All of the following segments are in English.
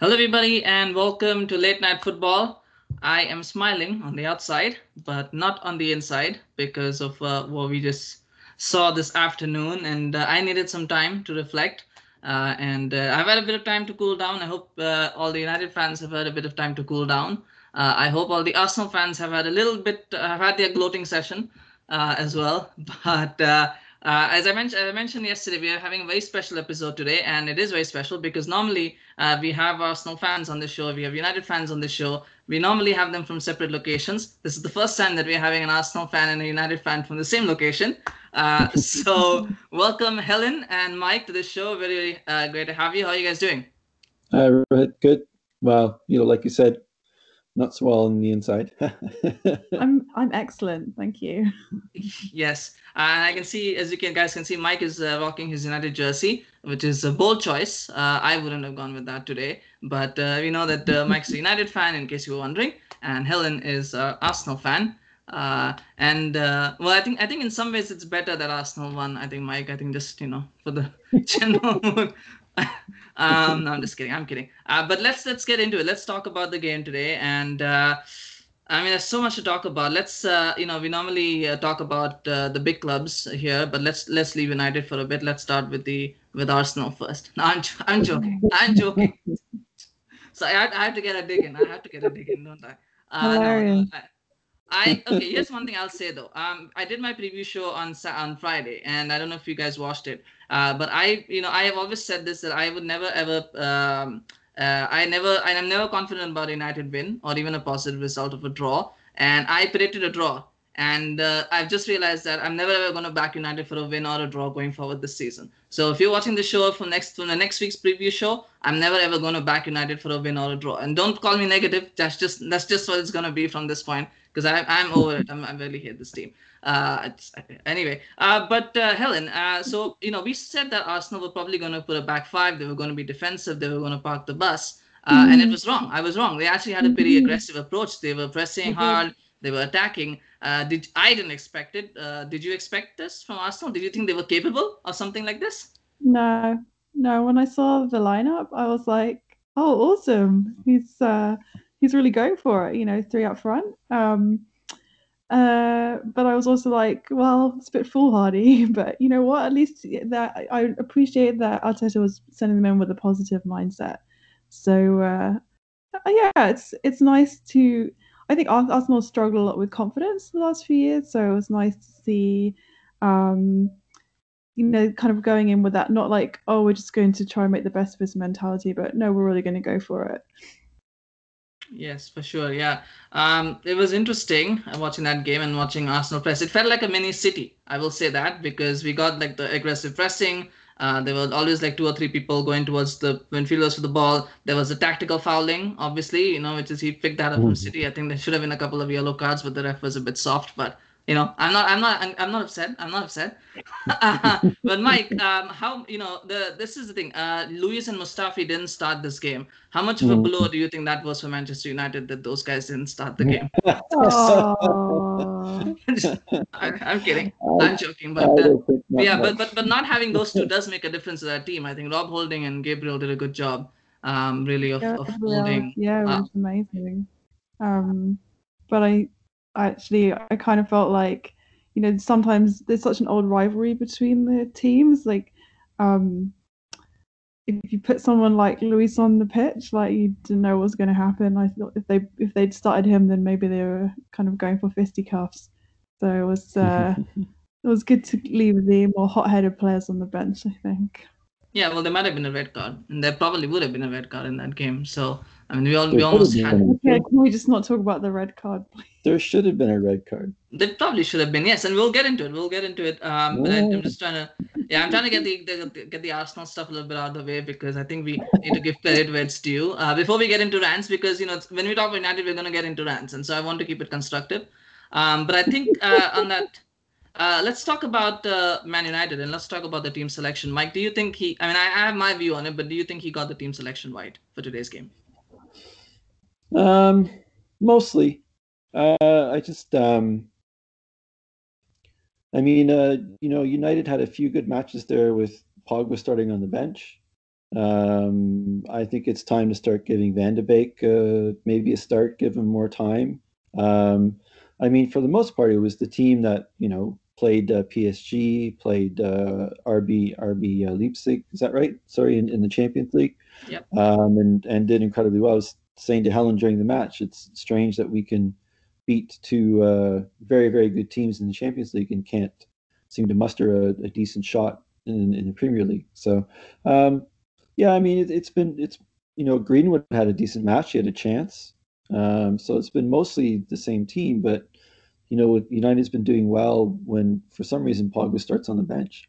Hello, everybody, and welcome to Late Night Football. I am smiling on the outside, but not on the inside because of uh, what we just saw this afternoon, and uh, I needed some time to reflect. Uh, and uh, I've had a bit of time to cool down. I hope uh, all the United fans have had a bit of time to cool down. Uh, I hope all the Arsenal fans have had a little bit, have had their gloating session as well. But uh, as I mentioned, I mentioned yesterday, we are having a very special episode today, and it is very special because normally uh, we have Arsenal fans on the show, we have United fans on the show. We normally have them from separate locations. This is the first time that we are having an Arsenal fan and a United fan from the same location. Uh, so, welcome Helen and Mike to the show. Very uh, great to have you. How are you guys doing? Uh, good. Well, you know, like you said, not so well on the inside. I'm I'm excellent, thank you. Yes, and I can see, as you can guys can see, Mike is uh, rocking his United jersey, which is a bold choice. Uh, I wouldn't have gone with that today, but uh, we know that uh, Mike's a United fan, in case you were wondering, and Helen is an Arsenal fan. Uh, and uh, well, I think I think in some ways it's better that Arsenal won. I think Mike. I think just you know for the general mood. um, no, I'm just kidding. I'm kidding. Uh, but let's let's get into it. Let's talk about the game today. And uh, I mean, there's so much to talk about. Let's uh, you know we normally uh, talk about uh, the big clubs here, but let's let's leave United for a bit. Let's start with the with Arsenal first. No, I'm I'm joking. I'm joking. so I I have to get a dig in. I have to get a dig in, don't I? Uh, no, no, I, I okay. Here's one thing I'll say though. Um, I did my preview show on on Friday, and I don't know if you guys watched it. Uh, but I, you know, I have always said this that I would never ever. Um, uh, I never, I am never confident about United win or even a positive result of a draw. And I predicted a draw. And uh, I've just realized that I'm never ever going to back United for a win or a draw going forward this season. So if you're watching the show from next from the next week's preview show, I'm never ever going to back United for a win or a draw. And don't call me negative. That's just that's just what it's going to be from this point because I'm I'm over it. I'm, I really hate this team. Uh, anyway, uh, but uh, Helen, uh, so you know, we said that Arsenal were probably going to put a back five. They were going to be defensive. They were going to park the bus, mm-hmm. and it mm-hmm. was wrong. I was wrong. They actually had a pretty mm-hmm. aggressive approach. They were pressing mm-hmm. hard. They were attacking. Uh, did I didn't expect it? Uh, did you expect this from Arsenal? Did you think they were capable of something like this? No, no. When I saw the lineup, I was like, "Oh, awesome! He's he's really going for it." You know, three up front. Um, uh, but I was also like, well, it's a bit foolhardy. But you know what? At least that I appreciate that Arteta was sending them in with a positive mindset. So uh, uh, yeah, it's it's nice to. I think Arsenal struggled a lot with confidence the last few years, so it was nice to see. Um, you know, kind of going in with that, not like, oh, we're just going to try and make the best of this mentality, but no, we're really going to go for it. Yes, for sure. Yeah. Um, it was interesting uh, watching that game and watching Arsenal press. It felt like a mini city. I will say that because we got like the aggressive pressing. Uh, there were always like two or three people going towards the midfielders for the ball. There was a tactical fouling, obviously, you know, which is he picked that up mm-hmm. from City. I think there should have been a couple of yellow cards, but the ref was a bit soft. But you know i'm not i'm not i'm not upset i'm not upset. But mike um how you know the this is the thing uh luiz and mustafi didn't start this game. How much of a mm. blow do you think that was for manchester united that those guys didn't start the game? I, am kidding. I'm joking but uh, yeah but, but but not having those two does make a difference to that team. I think rob holding and gabriel did a good job um really of, yeah, of holding yeah it was uh, amazing. Um but i actually I kind of felt like you know sometimes there's such an old rivalry between the teams like um if you put someone like Luiz on the pitch like you didn't know what was going to happen. I thought if they if they'd started him then maybe they were kind of going for fisticuffs. So it was uh it was good to leave the more hot-headed players on the bench I think. Yeah well there might have been a red card and there probably would have been a red card in that game. So I mean, we all we almost had. Okay, can we just not talk about the red card, please? There should have been a red card. There probably should have been, yes, and we'll get into it. We'll get into it. Um, but I, am just trying to, yeah, I'm trying to get the, the, get the Arsenal stuff a little bit out of the way because I think we need to give credit where it's due. Uh, before we get into rants, because you know when we talk about United, we're going to get into rants, and so I want to keep it constructive. Um, but I think uh, on that. Uh, let's talk about uh, Man United and let's talk about the team selection. Mike, do you think he? I mean, I, I have my view on it, but do you think he got the team selection right for today's game? Um, mostly. Uh, I just, um, I mean, uh, you know, United had a few good matches there with Pogba starting on the bench. Um, I think it's time to start giving Van de Beek uh, maybe a start, give him more time. Um, I mean, for the most part, it was the team that you know played uh, PSG, played uh, RB RB uh, Leipzig. Is that right? Sorry, in, in the Champions League. Yep. Um, and and did incredibly well. I was saying to Helen during the match, it's strange that we can beat two uh, very very good teams in the Champions League and can't seem to muster a, a decent shot in, in the Premier League. So, um, yeah, I mean, it, has been it's you know Greenwood had a decent match, he had a chance. Um, so it's been mostly the same team, but you know, United's been doing well when for some reason Pogba starts on the bench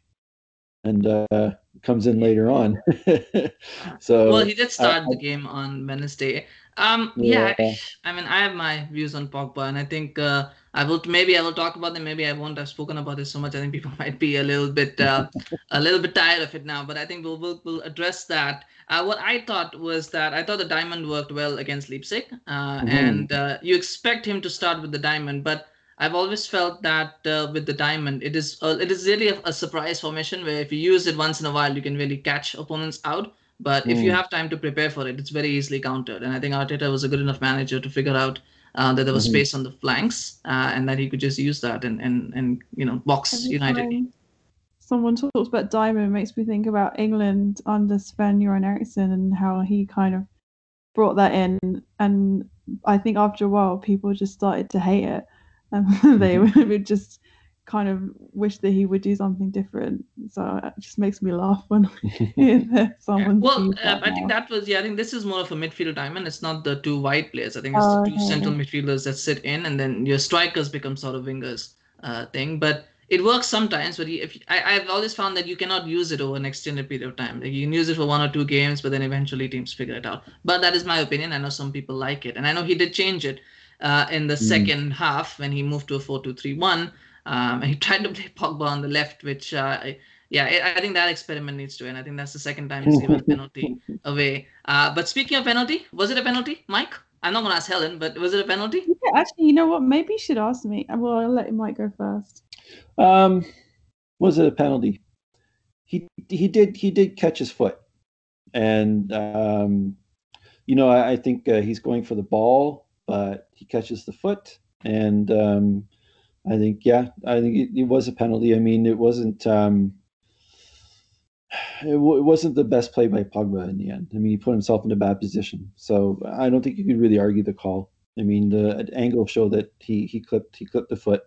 and uh, comes in later on. so well, he did start the game on Wednesday. Um, yeah. yeah. I mean, I have my views on Pogba, and I think uh, I will maybe I will talk about them. Maybe I won't have spoken about this so much. I think people might be a little bit uh, a little bit tired of it now. But I think we'll we'll, we'll address that. Uh, what I thought was that I thought the diamond worked well against Leipzig, uh, mm-hmm. and uh, you expect him to start with the diamond, but I've always felt that uh, with the diamond, it is uh, it is really a, a, surprise formation where if you use it once in a while, you can really catch opponents out. But mm. if you hmm. have time to prepare for it, it's very easily countered. And I think Arteta was a good enough manager to figure out uh, that there was mm-hmm. space on the flanks uh, and that he could just use that and and, and you know box Every United. Someone talks about diamond makes me think about England under Sven Göran Eriksson and how he kind of brought that in. And I think after a while, people just started to hate it and they mm-hmm. would just kind of wish that he would do something different. So it just makes me laugh when someone. Well, uh, I think that was yeah. I think this is more of a midfield diamond. It's not the two wide players. I think it's oh, the two okay. central midfielders that sit in, and then your strikers become sort of wingers uh, thing. But it works sometimes. But if I, I've always found that you cannot use it over an extended period of time. Like you can use it for one or two games, but then eventually teams figure it out. But that is my opinion. I know some people like it, and I know he did change it uh, in the mm. second half when he moved to a 4-2-3-1. Um, and he tried to play Pogba on the left, which uh, yeah, I think that experiment needs to end. I think that's the second time he's given a penalty away. Uh, but speaking of penalty, was it a penalty, Mike? I'm not gonna ask Helen, but was it a penalty? Yeah, actually, you know what? Maybe you should ask me. Well, I'll let Mike go first. Um, was it a penalty? He he did he did catch his foot, and um, you know I, I think uh, he's going for the ball but he catches the foot, and um, I think yeah, I think it, it, was a penalty. I mean, it wasn't. Um, it, w- it, wasn't the best play by Pogba in the end. I mean, he put himself in a bad position. So I don't think you could really argue the call. I mean, the angle showed that he he clipped he clipped the foot.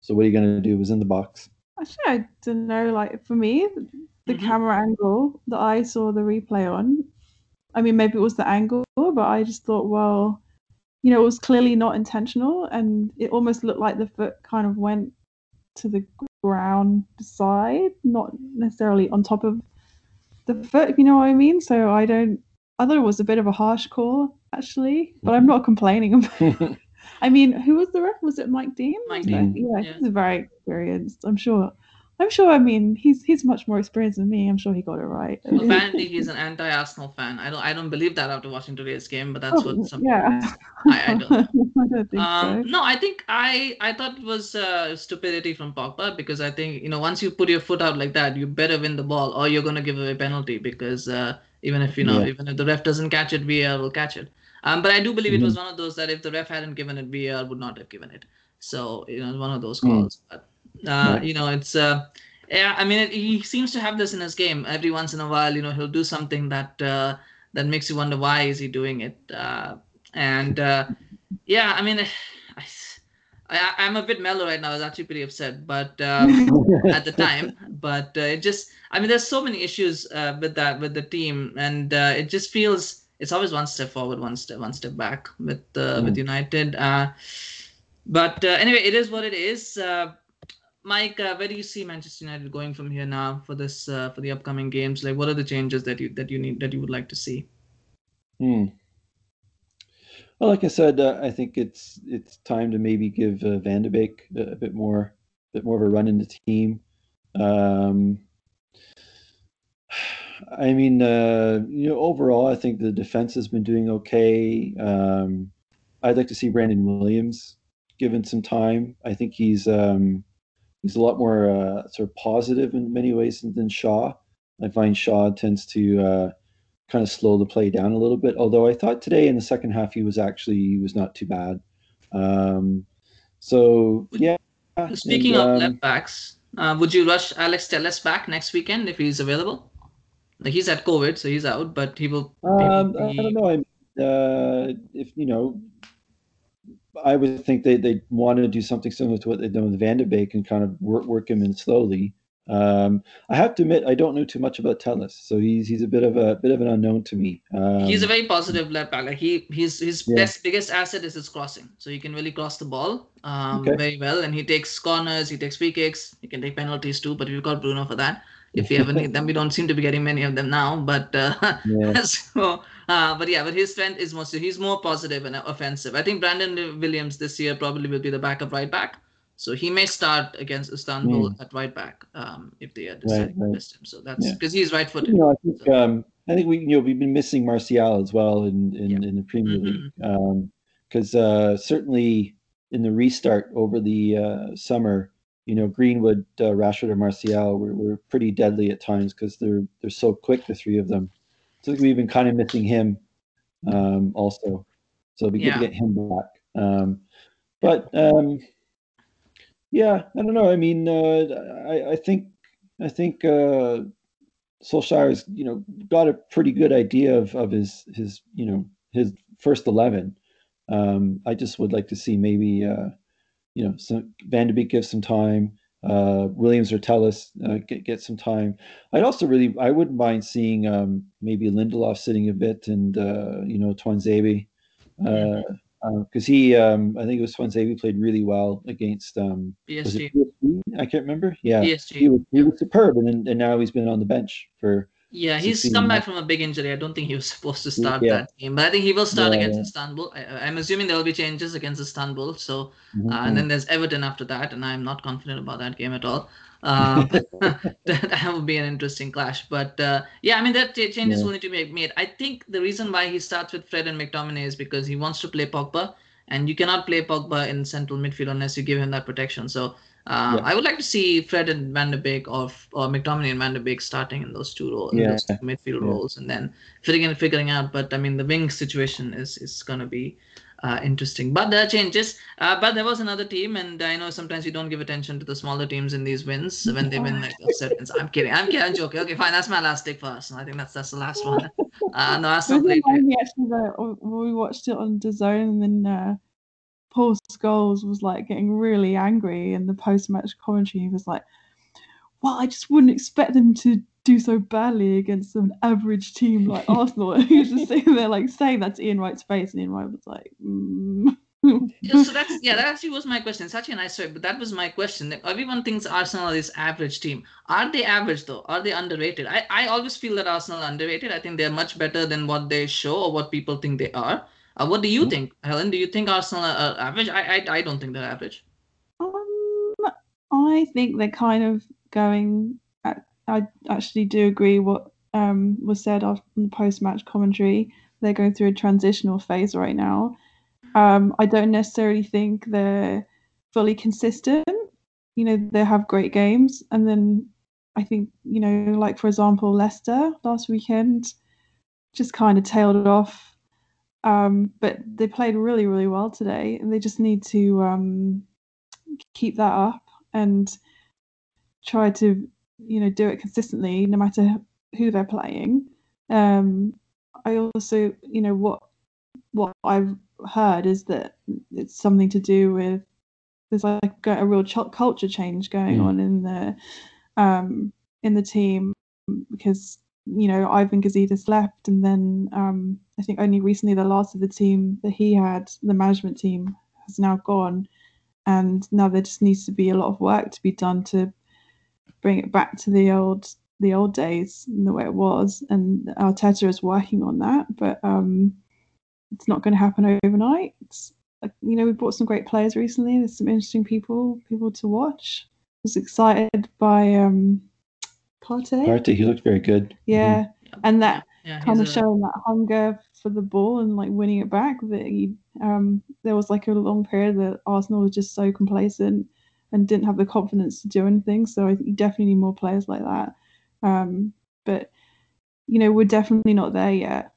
So what are you going to do? It was in the box. Actually, I don't know. Like for me, the mm-hmm. camera angle that I saw the replay on. I mean, maybe it was the angle, but I just thought, well, you know, it was clearly not intentional, and it almost looked like the foot kind of went to the ground side, not necessarily on top of the foot, if you know what I mean. So I don't. I thought it was a bit of a harsh call, actually, but I'm mm-hmm. not complaining. I mean, who was the ref? Was it Mike Dean? Mike Dean. Yeah, yeah, he's very experienced. I'm sure. I'm sure. I mean, he's he's much more experienced than me. I'm sure he got it right. Apparently, he's an anti-Arsenal fan. I don't I don't believe that after watching today's game, but that's oh, what some. Yeah. I, I don't. I don't um, so. No, I think I I thought it was uh, stupidity from Pogba because I think you know once you put your foot out like that, you better win the ball or you're gonna give away penalty because uh, even if you know yeah. even if the ref doesn't catch it, VAR will catch it. Um, but I do believe mm-hmm. it was mm-hmm. one of those that if the ref hadn't given it, VAR would not have given it. So you know, one of those calls. Mm. But uh, you know, it's uh, yeah. I mean, it, he seems to have this in his game. Every once in a while, you know, he'll do something that uh, that makes you wonder why is he doing it. Uh, and uh, yeah, I mean, I, I, am a bit mellow right now. I was actually pretty upset, but um, at the time, but uh, it just, I mean, there's so many issues uh, with that with the team, and uh, it just feels it's always one step forward, one step one step back with uh, mm. with United. Uh, but uh, anyway, it is what it is. Uh, Mike, uh, where do you see Manchester United going from here now for this uh, for the upcoming games? Like, what are the changes that you that you need that you would like to see? Hmm. Well, like I said, uh, I think it's it's time to maybe give uh, Van de Beek a, a, bit more a bit more of a run in the team. Um, I mean, uh, you know, overall, I think the defense has been doing okay. Um, I'd like to see Brandon Williams given some time. I think he's um, he's a lot more uh, sort of positive in many ways than, than Shaw. I find Shaw tends to uh, kind of slow the play down a little bit. Although I thought today in the second half he was actually he was not too bad. Um, so yeah. Speaking and, of um, left backs, uh, would you rush Alex Telles back next weekend if he's available? Like he's at COVID, so he's out, but he will. Um, be... I don't know. I, uh, if you know, I would think they they want to do something similar to what they've done with Van de Beek and kind of work work him in slowly. Um, I have to admit, I don't know too much about Telles, so he's he's a bit of a bit of an unknown to me. Um, he's a very positive left back. Like he he's his yeah. best biggest asset is his crossing, so he can really cross the ball um, okay. very well, and he takes corners, he takes free kicks, he can take penalties too. But we've got Bruno for that. If we ever need them, we don't seem to be getting many of them now. But uh, yeah. so, uh, but yeah, but his strength is mostly he's more positive and offensive. I think Brandon Williams this year probably will be the backup right back. So he may start against Istanbul mm. at right back um, if they decide right, right. to him. So that's because yeah. he's right footed. You know, I think so. um, I think we you know we've been missing Martial as well in in, yeah. in the Premier mm-hmm. League because um, uh, certainly in the restart over the uh, summer, you know Greenwood, uh, Rashford, or Martial were, were pretty deadly at times because they're they're so quick the three of them. So we've been kind of missing him um, also. So we yeah. get to get him back. Um, but um, yeah, I don't know. I mean, uh, I, I think I think uh, Solskjaer's you know got a pretty good idea of, of his his you know his first eleven. Um, I just would like to see maybe uh, you know some Van de Beek give some time, uh, Williams or Telles uh, get get some time. I'd also really I wouldn't mind seeing um, maybe Lindelof sitting a bit and uh, you know Tuanzebe. Uh, because um, he, um, I think it was Swansea played really well against um, PSG. PSG. I can't remember. Yeah, PSG. He was, he was superb, and and now he's been on the bench for. Yeah, he's come back from a big injury. I don't think he was supposed to start yeah. that game, but I think he will start yeah, against yeah. Istanbul. I, am assuming there will be changes against Istanbul. So, mm-hmm. uh, and then there's Everton after that, and I'm not confident about that game at all. Uh, that will be an interesting clash. But uh, yeah, I mean that changes will need to be made. I think the reason why he starts with Fred and McTominay is because he wants to play Pogba, and you cannot play Pogba in central midfield unless you give him that protection. So. Uh, yeah. I would like to see Fred and Van de Beek or, or McTominay and Van de Beek starting in those two roles, yeah. those two midfield roles, and then figuring figuring out. But I mean, the wing situation is is going to be uh, interesting. But there are changes. Uh, but there was another team, and I know sometimes you don't give attention to the smaller teams in these wins when they win like upset wins. I'm kidding. I'm kidding. I'm joking. Okay, fine. That's my last take for Arsenal. I think that's that's the last one. Uh, no, Arsenal played. Me actually, we watched it on DAZN, and then uh, Paul Scholes was like getting really angry in the post-match commentary. He was like, "Well, I just wouldn't expect them to do so badly against an average team like Arsenal. And he was just sitting there like saying that to Ian Wright's face, and Ian Wright was like, mm. yeah, so that's yeah, that actually was my question. Such a nice way, but that was my question. Everyone thinks Arsenal is average team. Are they average though? Are they underrated? I, I always feel that Arsenal are underrated. I think they're much better than what they show or what people think they are. Uh, what do you mm-hmm. think, Helen? Do you think Arsenal are average? I, I I don't think they're average. Um, I think they're kind of going I actually do agree what um, was said on the post-match commentary. They're going through a transitional phase right now. Um, I don't necessarily think they're fully consistent. You know, they have great games, and then I think you know, like for example, Leicester last weekend just kind of tailed off. Um, but they played really, really well today, and they just need to um, keep that up and try to you know do it consistently no matter who they're playing um i also you know what what i've heard is that it's something to do with there's like a real ch- culture change going mm. on in the um in the team because you know Ivan Gazidis left and then um I think only recently the last of the team that he had the management team has now gone and now there just needs to be a lot of work to be done to bring it back to the old the old days and the way it was. And Arteta is working on that, but um, it's not going to happen overnight. It's, you know, we brought some great players recently. There's some interesting people people to watch. I was excited by um, Partey. Partey, he looked very good. Yeah, mm-hmm. and that yeah, kind of a... showing that hunger for the ball and like winning it back. That he, um, there was like a long period that Arsenal was just so complacent and didn't have the confidence to do anything. So I think you definitely need more players like that. Um, but you know, we're definitely not there yet.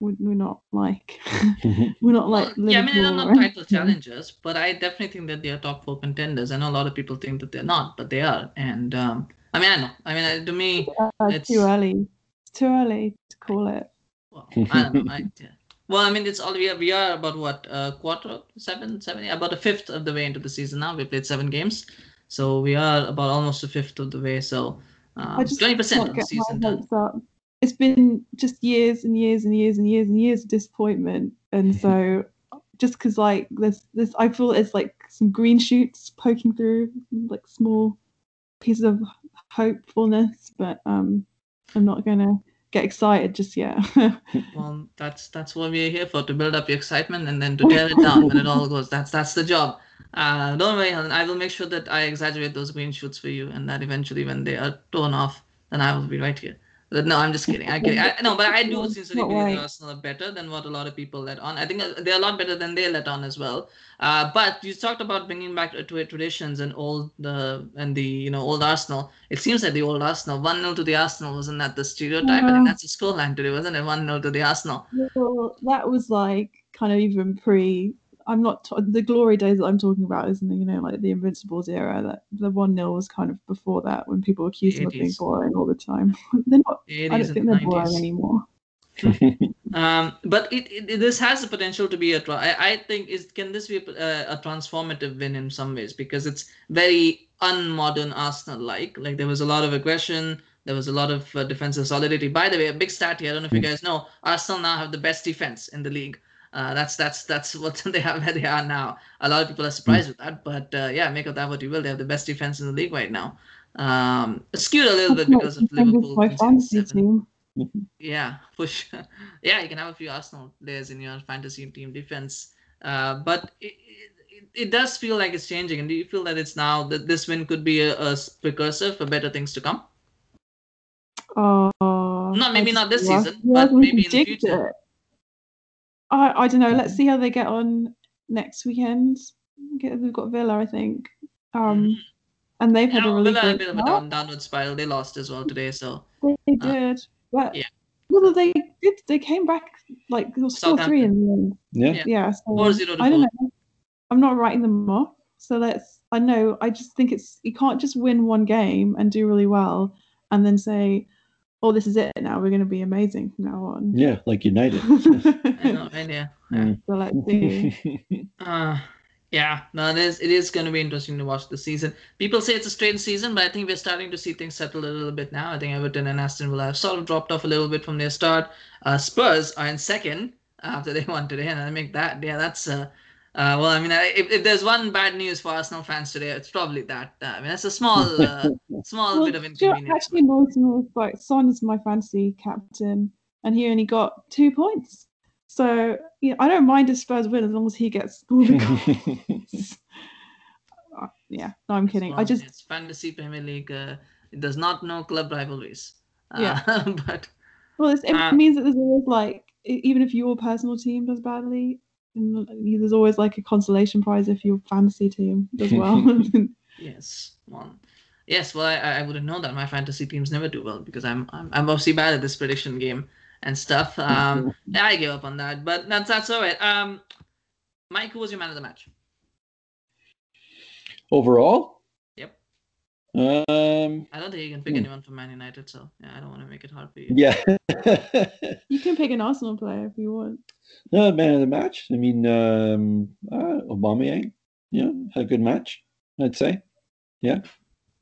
We're, we're not like we're not like Well, yeah, I mean, they're not title challengers, but I definitely think that they are top four contenders. I know a lot of people think that they're not, but they are. And um, I mean, I know. I mean, uh, to me, Uh, It's- too early. It's too early to call it. well, I don't know. I, yeah. Well, I mean, it's all we are. We are about what a quarter, seven, seven, yeah, about a fifth of the way into the season now. We played seven games, so we are about almost a fifth of the way. So um, twenty percent of the season done. up. It's been just years and years and years and years and years of disappointment, and so just because like there's this, I feel it's like some green shoots poking through, like small pieces of hopefulness, but um, I'm not gonna get excited just yet. Well, that's that's what we're here for to build up your excitement and then to tear it down when it all goes. That's that's the job. Uh, don't worry, Helen. I will make sure that I exaggerate those green shoots for you, and that eventually, when they are torn off, then I will be right here. But no, I'm just kidding. I'm kidding. I, no, but I do sincerely not believe Arsenal are better than what a lot of people let on. I think uh, they're a lot better than they let on as well. Uh, but you talked about bringing back to traditions and old the and the you know old Arsenal. It seems like the old Arsenal one 0 to the Arsenal wasn't that the stereotype? I Yeah. think that's the scoreline today, wasn't it? One 0 to the Arsenal. well, that was like kind of even pre. I'm not t- the glory days that I'm talking about, isn't it? You know, like the Invincibles era. That the one 0 was kind of before that, when people accused them of being boring all the time. they're not. I 80s don't and think they're boring anymore. Um, but it, it this has the potential to be a. Tra- I, I think is can this be a, a transformative win in some ways because it's very unmodern Arsenal like. Like there was a lot of aggression. There was a lot of uh, defensive solidity. By the way, a big stat here. I don't know if you guys know. Arsenal now have the best defense in the league. Uh, that's that's that's what they have where they are now. A lot of people are surprised with that, but uh, yeah, make of that what you will. They have the best defense in the league right now. Um, skewed a little bit because of Liverpool. my conceding fantasy seven. team. Yeah, for sure. Yeah, you can have a few Arsenal players in your fantasy team defense. Uh, but it, it, it does feel like it's changing. And do you feel that it's now that this win could be a precursor for better things to come? Oh, Not- maybe not this season, but maybe in the future. it. I I don't know. Let's see how they get on next weekend. Get, they've got Villa, I think. Um, and they've had Mm-hmm. A really Villa had a great bit of a down, downward spiral. They lost as well today, so They Uh, did, but yeah. well, they did. They came back like it was four three in the end. yeah. Yeah. Yeah, so 4-0 to I don't know. I'm not writing them off. So let's. I know. I just think it's you can't just win one game and do really well and then say, "Oh, this is it. Now we're going to be amazing from now on." Yeah, like United. I know, right? Yeah. yeah. So let's see. Uh, yeah, no, it is. It is going to be interesting to watch the season. People say it's a strange season, but I think we're starting to see things settle a little bit now. I think Everton and Aston Villa have sort of dropped off a little bit from their start. Uh, Spurs are in second after they won today, and I think that yeah, that's uh, uh well, I mean, I- if, if there's one bad news for Arsenal fans today, it's probably that. Uh, I mean, that's a small uh, small Well, bit of do you know inconvenience. actually annoys me is like Son is my fantasy captain, and he only got two points. So yeah, I don't mind if Spurs win as long as he gets all the goals. Uh, yeah, no, I'm kidding. I just it's fantasy Premier League. Uh, it does not know club rivalries. Uh, Yeah. but Well, it's, it Uh, means that there's always like, even if your personal team does badly, and there's always like a consolation prize if your fantasy team does well. Yes, well, yes. Well, I, I wouldn't know that my fantasy teams never do well because I'm I'm, I'm obviously bad at this prediction game and stuff. Um, yeah, I gave up on that, but that's that's all right. Um, Mike, who was your man of the match? Overall? Yep. Um, I don't think you can pick Hmm. anyone from Man United, so yeah, I don't want to make it hard for you. yeah. you can pick an Arsenal player if you want. No, man of the match. I mean, um, uh, Aubameyang. Yeah, had a good match, I'd say.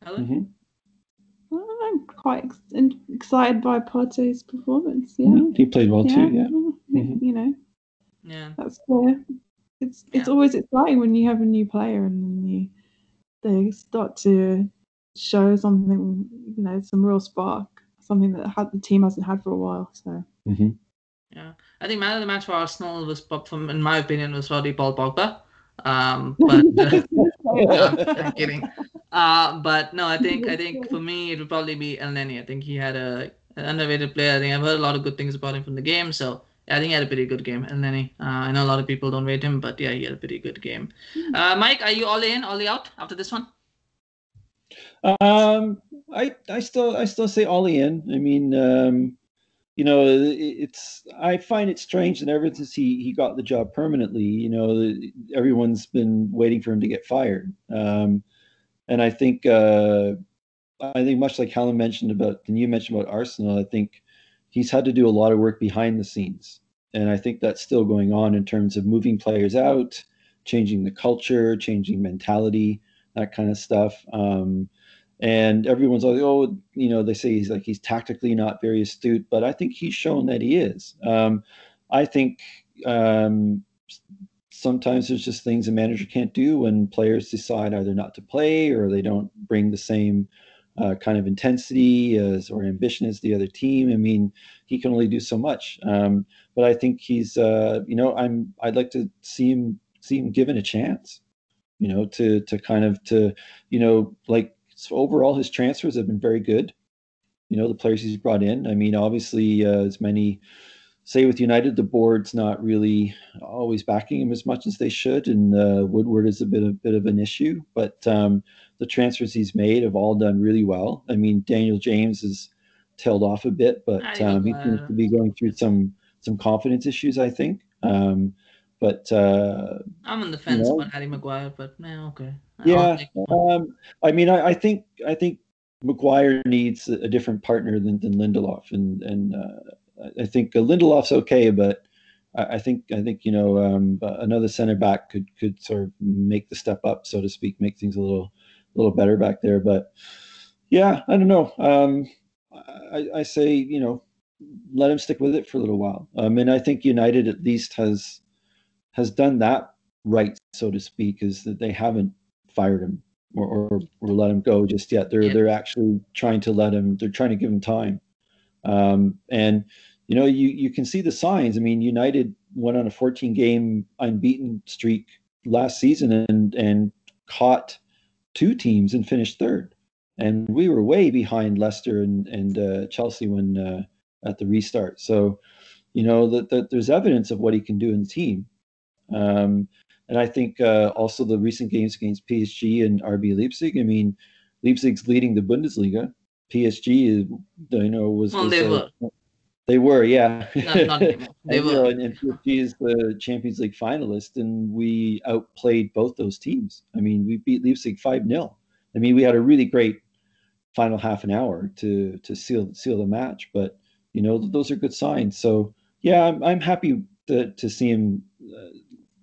Helen? hmm Well, I'm quite ex- excited by Partey's performance. Yeah. Mm-hmm. He played well too. Yeah. well, Mhm. You know, Yeah. that's clear. It's it's Yeah. always exciting when you have a new player and you they start to show something, you know, some real spark, something that had, the team hasn't had for a while. So hmm Yeah, I think man of the match for Arsenal was, from in my opinion, was probably Paul Pogba. Um, but uh, I'm kidding. Uh, but no, I think I think for me it would probably be Elneny. I think he had a an underrated player. I think I've heard a lot of good things about him from the game. So yeah, I think he had a pretty good game, Elneny. Uh, I know a lot of people don't rate him, but yeah, he had a pretty good game. Uh, Mike, are you all in, all out after this one? Um, I I still I still say Ole in. I mean, um, you know, it's I find it strange that ever since he he got the job permanently, you know, everyone's been waiting for him to get fired. Um, and I think uh, I think much like Helen mentioned about and you mentioned about Arsenal, I think he's had to do a lot of work behind the scenes, and I think that's still going on in terms of moving players out, changing the culture, changing mentality, that kind of stuff. Um, and everyone's like, oh, you know, they say he's like he's tactically not very astute, but I think he's shown that he is. Um, I think um, sometimes there's just things a manager can't do when players decide either not to play or they don't bring the same uh, kind of intensity as or ambition as the other team. I mean, he can only do so much. Um, but I think he's, uh, you know, I'm I'd like to see him see him given a chance. You know, to to kind of to you know like so overall, his transfers have been very good. You know, the players he's brought in. I mean, obviously, uh, as many say with United, the board's not really always backing him as much as they should, and uh, Woodward is a bit of bit of an issue. But um, the transfers he's made have all done really well. I mean, Daniel James has tailed off a bit, but um, he seems to be going through some some confidence issues. I think. Um, but uh, I'm on the fence you know, about Harry Maguire, but man, okay. Yeah, um, I mean, I, I, think I think Maguire needs a different partner than, than Lindelof, and and uh, I think Lindelof's okay, but I, I think I think you know um, another center back could could sort of make the step up, so to speak, make things a little a little better back there. But yeah, I don't know. Um, I, I say you know let him stick with it for a little while. Um, and I think United at least has has done that right, so to speak, is that they haven't fired him or, or, or let him go just yet. They're yeah. they're actually trying to let him. They're trying to give him time. Um, and you know, you you can see the signs. I mean, United went on a 14 game unbeaten streak last season and and caught two teams and finished third. And we were way behind Leicester and and uh, Chelsea when uh, at the restart. So, you know that, that there's evidence of what he can do in the team. Um, and I think uh, also the recent games against PSG and RB Leipzig. I mean, Leipzig's leading the Bundesliga. PSG, is, you know, was, well, they were. They were, yeah. Not, not they and, were. You know, and, and PSG is the Champions League finalist, and we outplayed both those teams. I mean, we beat Leipzig five 0 I mean, we had a really great final half an hour to to seal seal the match, but you know, those are good signs. So yeah, I'm I'm happy to to see him uh,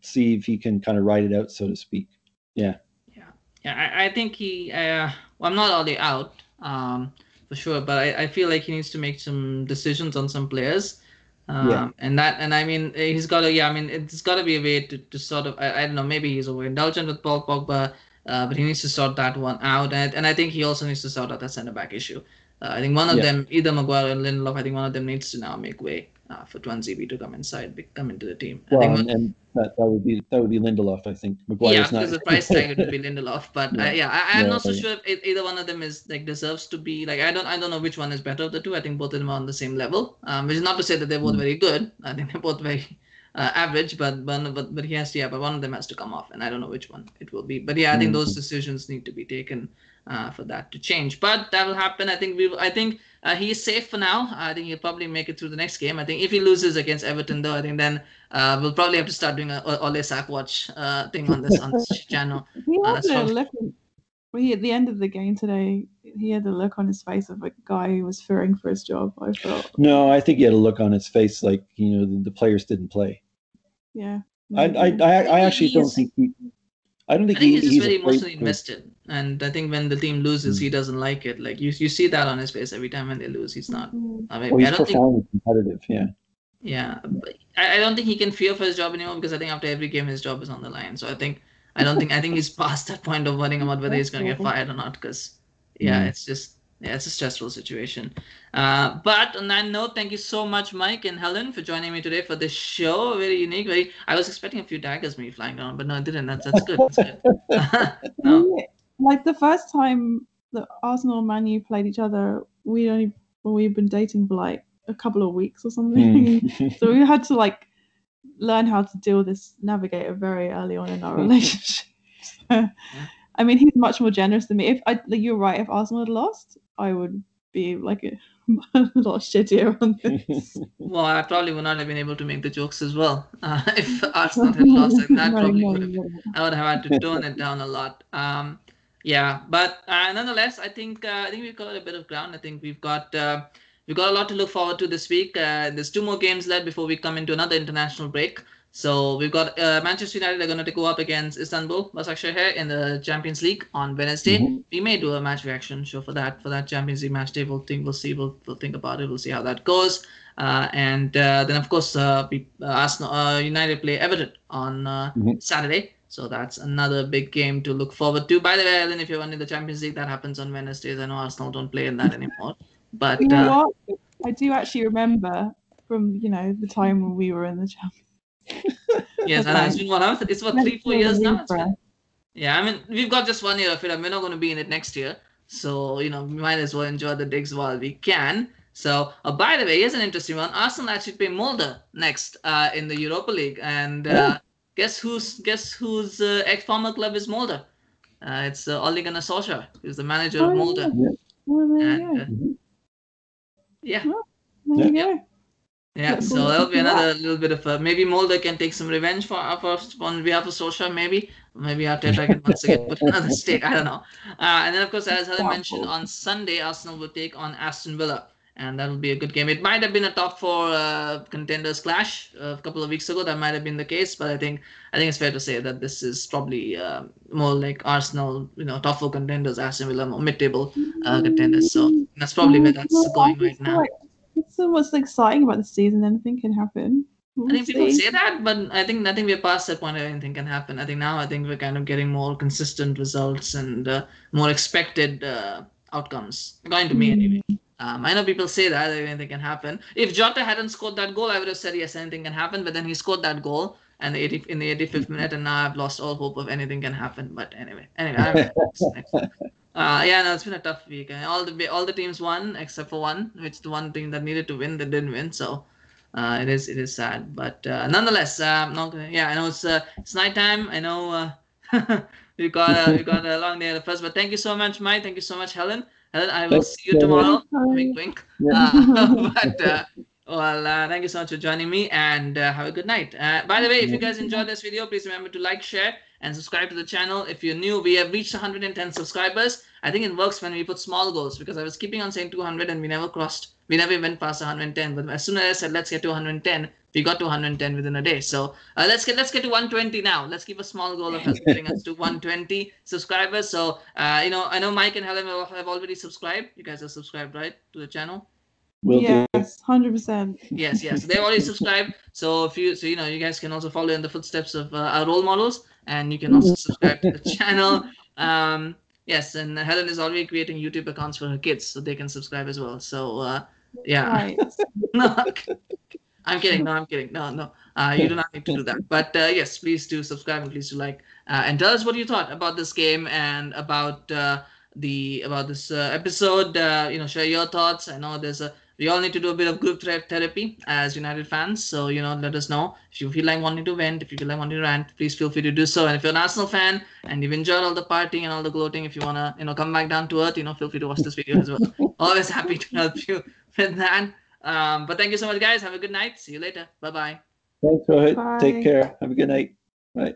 see if he can kind of ride it out, so to speak. Yeah. Yeah, yeah. I, I think he. Uh, well, I'm not all the out um, for sure, but I, I feel like he needs to make some decisions on some players. Um, yeah. And that, and I mean, he's got to. Yeah, I mean, it's got to be a way to, to sort of. I, I don't know. Maybe he's overindulgent with Paul Pogba, uh, but he needs to sort that one out. And and I think he also needs to sort out that centre back issue. Uh, I think one of yeah. them, either Maguire or Lindelof, I think one of them needs to now make way uh, for Tuanzebe to come inside, come into the team. Well, and, and, that, that would be that would be Lindelof, I think. Maguire's yeah, because the price tag would be Lindelof, but yeah, I, yeah I, am yeah, not so sure if either one of them is like deserves to be like I don't I don't know which one is better of the two. I think both of them are on the same level. Um, which is not to say that they're both mm. very good. I think they're both very uh, average, but but but but he has to yeah, but one of them has to come off, and I don't know which one it will be. But yeah, I think mm. those decisions need to be taken uh, for that to change. But that will happen. I think we I think uh, he's safe for now. I think he'll probably make it through the next game. I think if he loses against Everton, though, I think then uh, we'll probably have to start doing a Ole Sack watch uh, thing on this on this channel. He had a look. he, at the end of the game today, he had a look on his face of a guy who was fearing for his job. I felt. No, I think he had a look on his face like you know the, the players didn't play. Yeah. I I I, I actually don't think he. I don't think, I think he, he's just very emotionally invested, and I think when the team loses, mm. he doesn't like it. Like you, you see that on his face every time when they lose. He's not. I mean, well, he's I don't profoundly think, competitive. Yeah. Yeah, but I, I don't think he can fear for his job anymore because I think after every game his job is on the line. So I think I don't think I think he's past that point of worrying about whether he's going to get fired or not. Because yeah, mm. it's just yeah, it's a stressful situation. Uh, but on that note, thank you so much, Mike and Helen, for joining me today for this show. Very unique. Very. I was expecting a few daggers maybe flying around, but no, I didn't. That's that's good. That's good. no. Like the first time that Arsenal and Man U played each other, we only well, we've been dating for like a couple of weeks or something. Mm. so we had to like learn how to deal with this navigator very early on in our relationship. so, I mean, he's much more generous than me. If I, like, you're right, if Arsenal had lost, I would be like a lot shittier on this. Well, I probably would not have been able to make the jokes as well uh, if Arsenal had lost. Like that probably would have. I would have had to tone it down a lot. Um, yeah, but uh, nonetheless, I think uh, I think we've covered a bit of ground. I think we've got uh, we've got a lot to look forward to this week. Uh, there's two more games left before we come into another international break. So we've got uh, Manchester United are going to go up against Istanbul Başakşehir in the Champions League on Wednesday. Mhm. We may do a match reaction show for that for that Champions League match day. We'll think we'll see we'll, we'll think about it. We'll see how that goes. Uh, and uh, then of course uh, we, uh, Arsenal uh, United play Everton on uh, Mhm. Saturday. So that's another big game to look forward to. By the way, Ellen, if you're in the Champions League, that happens on Wednesdays. I know Arsenal don't play in that anymore. But You know uh, what? I do actually remember from you know the time when we were in the Champions. Yes, and it's been what how- it's what three, four years now. Been- Yeah, I mean we've got just one year of it, and we're not going to be in it next year. So you know we might as well enjoy the digs while we can. So uh, by the way, here's an interesting one. Arsenal actually play Mulder next uh, in the Europa League, and uh, guess who's guess whose uh, ex former club is Mulder? Uh, it's uh, Ole Gunnar Solskjaer, who's the manager of Mulder. Molde. Well, And uh, Mhm. yeah, There you go. Yeah, so forward that'll be that. another little bit of a maybe Mulder can take some revenge for our first on behalf of Solskjaer, maybe. Maybe Arteta can once again put another stake. I don't know. Uh, and then of course, as Helen mentioned, on Sunday Arsenal will take on Aston Villa, and that'll be a good game. It might have been a top four uh, contenders clash uh, a couple of weeks ago. That might have been the case, but I think I think it's fair to say that this is probably uh, more like Arsenal, you know, top four contenders, Aston Villa, more mid-table uh, contenders. So that's probably where that's going right now. Like- It's so what's exciting about the season. Anything can happen. We'll I think people see. say that, but I think I think we're past that point where anything can happen. I think now I think we're kind of getting more consistent results and uh, more expected uh, outcomes, Going to me anyway. Um, I know people say that that anything can happen. If Jota hadn't scored that goal, I would have said yes, anything can happen. But then he scored that goal and the 80, in the 85th minute, and now I've lost all hope of anything can happen. But anyway, anyway, I don't know. Next. Uh, yeah, no, it's been a tough week. All the all the teams won except for one, which the one team that needed to win that didn't win. So uh, it is it is sad, but uh, nonetheless, uh, not yeah, I know it's uh, it's nighttime. I know uh, we got a, we got a long day ahead of us, but thank you so much, Mike. Thank you so much, Helen. Helen, I will see you tomorrow. Wink, wink. Yeah. Uh, but uh, well, uh, thank you so much for joining me, and uh, have a good night. Uh, by the way, if you guys enjoyed this video, please remember to like, share, and subscribe to the channel. If you're new, we have reached 110 subscribers. I think it works when we put small goals because I was keeping on saying 200 and we never crossed, we never went past 110. But as soon as I said let's get to 110, we got to 110 within a day. So uh, let's get let's get to 120 now. Let's keep a small goal of us getting us to 120 subscribers. So uh, you know, I know Mike and Helen have have already subscribed. You guys are subscribed, right, to the channel? Will yes, hundred percent. yes yes they've already subscribed so if you so you know you guys can also follow in the footsteps of uh, our role models and you can also subscribe to the channel. Um yes and helen is already creating youtube accounts for her kids so they can subscribe as well. So uh yeah. Right. no i'm kidding. No i'm kidding. No no. Uh you do not need to do that. But uh, yes please do subscribe and please do like. Uh, and tell us what you thought about this game and about uh the about this uh, episode. Uh, you know share your thoughts i know there's a we all need to do a bit of group threat therapy as United fans. So, you know, let us know if you feel like wanting to vent, if you feel like wanting to rant, please feel free to do so. And if you're an Arsenal fan and you've enjoyed all the partying and all the gloating, if you want to, you know, come back down to earth, you know, feel free to watch this video as well. Always happy to help you with that. Um, but thank you so much, guys. Have a good night. See you later. Bye bye. Thanks, Rohit. Bye. Take care. Have a good night. Bye.